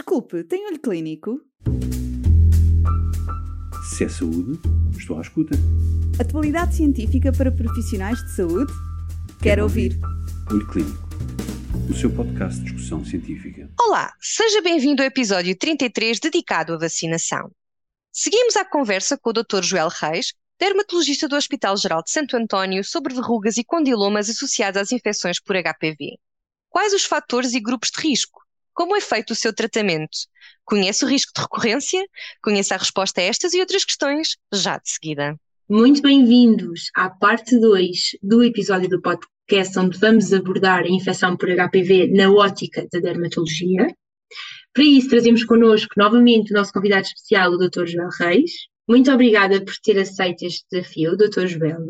Desculpe, tem olho clínico? Se é saúde, estou à escuta. Atualidade científica para profissionais de saúde? Quero ouvir. Olho Clínico, o seu podcast de discussão científica. Olá, seja bem-vindo ao episódio 33 dedicado à vacinação. Seguimos a conversa com o Dr. Joel Reis, dermatologista do Hospital Geral de Santo António, sobre verrugas e condilomas associados às infecções por HPV. Quais os fatores e grupos de risco? Como é feito o seu tratamento? Conhece o risco de recorrência? Conheça a resposta a estas e outras questões já de seguida. Muito bem-vindos à parte 2 do episódio do podcast onde vamos abordar a infecção por HPV na ótica da dermatologia. Para isso, trazemos connosco novamente o nosso convidado especial, o Dr. Joel Reis. Muito obrigada por ter aceito este desafio, Dr. Joel.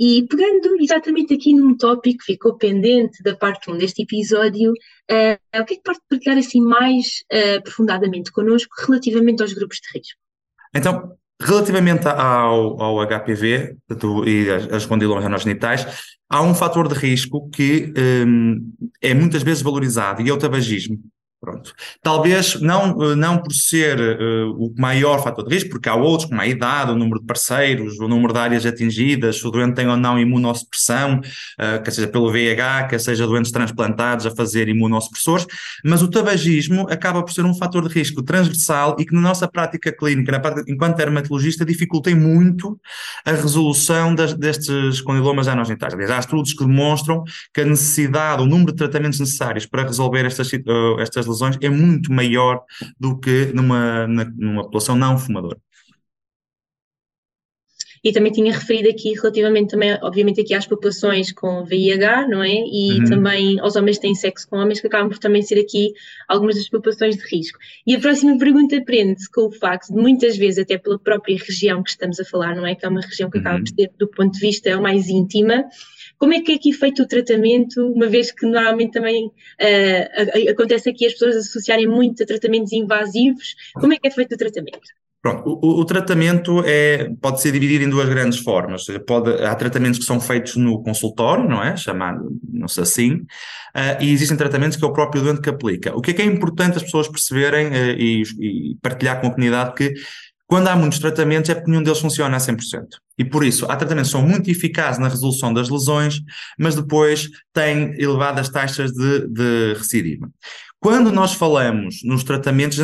E pegando exatamente aqui num tópico que ficou pendente da parte 1 deste episódio, uh, o que é que pode partilhar assim mais uh, aprofundadamente connosco relativamente aos grupos de risco? Então, relativamente ao, ao HPV do, e as condilomas renogenitais, há um fator de risco que um, é muitas vezes valorizado e é o tabagismo. Pronto. Talvez não, eh, não por ser uh, o maior fator de risco, porque há outros, como a idade, o número de parceiros, o número de áreas atingidas, se o doente tem ou não imunossupressão, uh, quer seja pelo VIH, quer seja doentes transplantados a fazer imunossupressores, mas o tabagismo acaba por ser um fator de risco transversal e que na nossa prática clínica, na prática, enquanto dermatologista, dificulta muito a resolução das, destes condilomas anogenitais. Aliás, há estudos que demonstram que a necessidade, o número de tratamentos necessários para resolver estas, uh, estas lesões é muito maior do que numa, na, numa população não fumadora. E também tinha referido aqui relativamente também, obviamente, aqui às populações com VIH, não é? E uhum. também aos homens que têm sexo com homens, que acabam por também ser aqui algumas das populações de risco. E a próxima pergunta prende-se com o facto de muitas vezes, até pela própria região que estamos a falar, não é? Que é uma região que acaba uhum. por ser, do ponto de vista mais íntima, como é que é aqui feito o tratamento, uma vez que normalmente também uh, acontece aqui as pessoas associarem muito a tratamentos invasivos, como é que é feito o tratamento? Pronto, o, o, tratamento é, pode ser dividido em duas grandes formas. Pode, há tratamentos que são feitos no consultório, não é? Chamado-se assim, uh, e existem tratamentos que é o próprio doente que aplica. O que é que é importante as pessoas perceberem uh, e, e, partilhar com a comunidade que quando há muitos tratamentos é porque nenhum deles funciona a 100%. E por isso, há tratamentos que são muito eficazes na resolução das lesões, mas depois têm elevadas taxas de, de recidiva. Quando nós falamos nos tratamentos,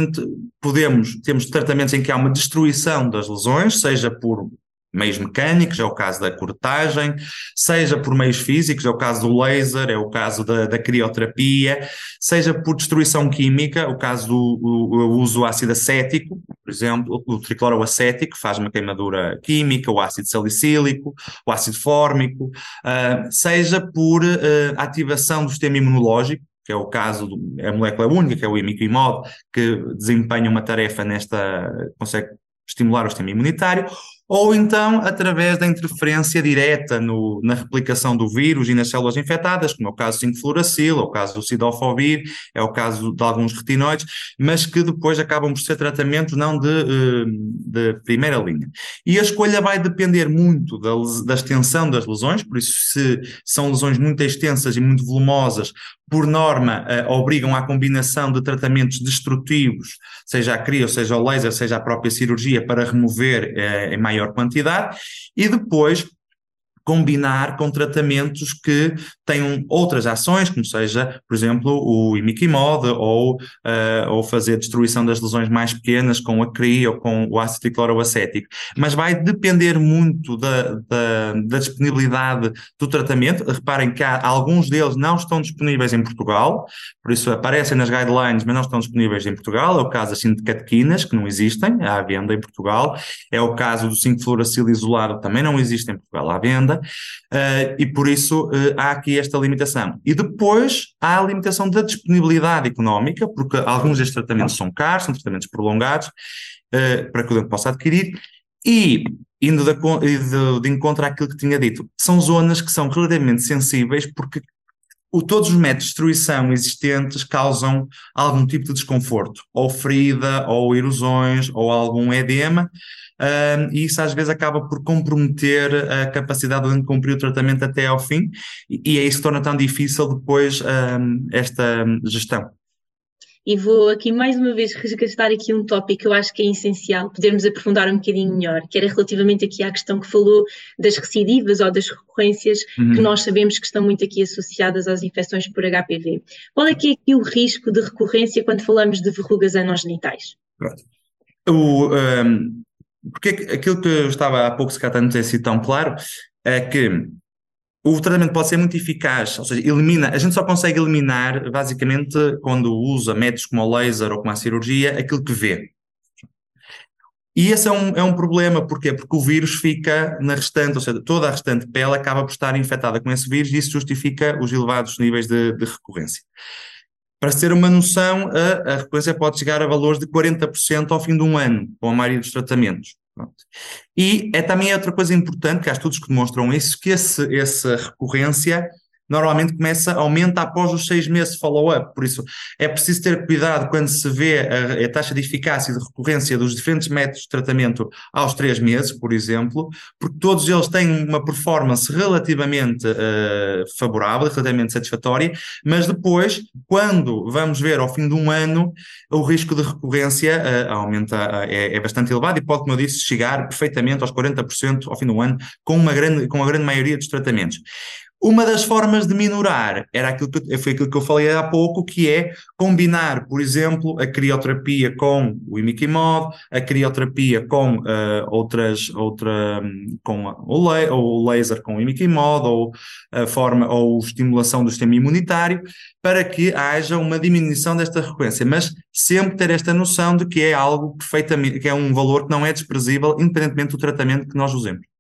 podemos, temos tratamentos em que há uma destruição das lesões, seja por meios mecânicos, é o caso da cortagem, seja por meios físicos, é o caso do laser, é o caso da, da crioterapia, seja por destruição química, o caso do o, uso do ácido acético, por exemplo, o tricloroacético faz uma queimadura química, o ácido salicílico, o ácido fórmico, uh, seja por uh, ativação do sistema imunológico, que é o caso, do, é a molécula única, que é o imiquimod, que desempenha uma tarefa nesta, consegue estimular o sistema imunitário, ou então através da interferência direta no, na replicação do vírus e nas células infectadas, como é o caso do 5-fluoracil, é o caso do cidofovir, é o caso de alguns retinoides, mas que depois acabam por ser tratamentos não de, eh, de primeira linha. E a escolha vai depender muito da, da extensão das lesões, por isso se são lesões muito extensas e muito volumosas, por norma, uh, obrigam à combinação de tratamentos destrutivos, seja a cria, seja o laser, seja a própria cirurgia, para remover uh, em maior quantidade, e depois combinar com tratamentos que tenham outras ações, como seja, por exemplo, o imiquimod ou, uh, ou fazer destruição das lesões mais pequenas com a CRI ou com o ácido tricloroacético. Mas vai depender muito da, da, da, disponibilidade do tratamento. Reparem que há, alguns deles não estão disponíveis em Portugal, por isso aparecem nas guidelines, mas não estão disponíveis em Portugal. É o caso assim de catequinas, que não existem à venda em Portugal. É o caso do 5-fluoracil isolado, também não existe em Portugal à venda uh, e por isso uh, há aqui esta limitação. E depois há a limitação da disponibilidade económica, porque alguns destes tratamentos são caros, são tratamentos prolongados, uh, para que o doente possa adquirir, e indo de, de, de encontro àquilo que tinha dito, são zonas que são relativamente sensíveis porque o, todos os métodos de destruição existentes causam algum tipo de desconforto, ou ferida, ou erosões, ou algum edema, e isso às vezes acaba por comprometer a capacidade de cumprir o tratamento até ao fim, e, é isso que torna tão difícil depois esta gestão. e vou aqui mais uma vez resgatar aqui um tópico que eu acho que é essencial podermos aprofundar um bocadinho melhor, que era relativamente aqui à questão que falou das recidivas ou das recorrências uhum. que nós sabemos que estão muito aqui associadas às infecções por HPV. Qual é que é aqui o risco de recorrência quando falamos de verrugas anogenitais? Pronto. O, um, porque aquilo que eu estava há pouco se catando dizer assim tão claro é que o tratamento pode ser muito eficaz, ou seja, elimina, a gente só consegue eliminar, basicamente, quando usa métodos como o laser ou como a cirurgia, aquilo que vê. E esse é um, é um problema, porquê? Porque o vírus fica na restante, ou seja, toda a restante pele acaba por estar infectada com esse vírus e isso justifica os elevados níveis de, de recorrência. Para se ter uma noção, a, a recorrência pode chegar a valores de 40% ao fim de um ano, com a maioria dos tratamentos. Pronto. E é também outra coisa importante, que há estudos que demonstram isso, que essa recorrência normalmente começa, aumenta após os seis meses de follow-up. Por isso, é preciso ter cuidado quando se vê a, a, taxa de eficácia e de recorrência dos diferentes métodos de tratamento aos três meses, por exemplo, porque todos eles têm uma performance relativamente uh, favorável, relativamente satisfatória, mas depois, quando vamos ver ao fim de um ano, o risco de recorrência uh, aumenta, uh, é, é, bastante elevado e pode, como eu disse, chegar perfeitamente aos 40% ao fim do ano, com uma grande, com a grande maioria dos tratamentos. Uma das formas de minorar era aquilo que, foi aquilo que eu falei há pouco, que é combinar, por exemplo, a crioterapia com o imiquimod, a crioterapia com uh, outras, outra, com o, la o laser com o imiquimod, ou a forma, ou estimulação do sistema imunitário, para que haja uma diminuição desta frequência, mas sempre ter esta noção de que é algo perfeitamente, que é um valor que não é desprezível, independentemente do tratamento que nós usemos.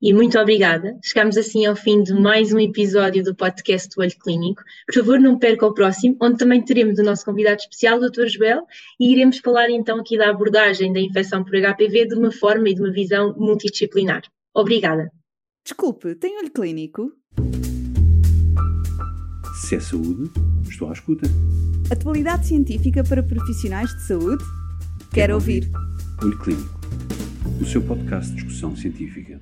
E muito obrigada. Chegamos assim ao fim de mais um episódio do podcast do Olho Clínico. Por favor, não perca o próximo, onde também teremos o nosso convidado especial, Dr. Joel, e iremos falar então aqui da abordagem da infecção por HPV de uma forma e de uma visão multidisciplinar. Obrigada. Desculpe, tem olho clínico? Se é saúde, estou à escuta. Atualidade científica para profissionais de saúde? Quero, Quero ouvir. ouvir. Olho Clínico, o seu podcast de discussão científica.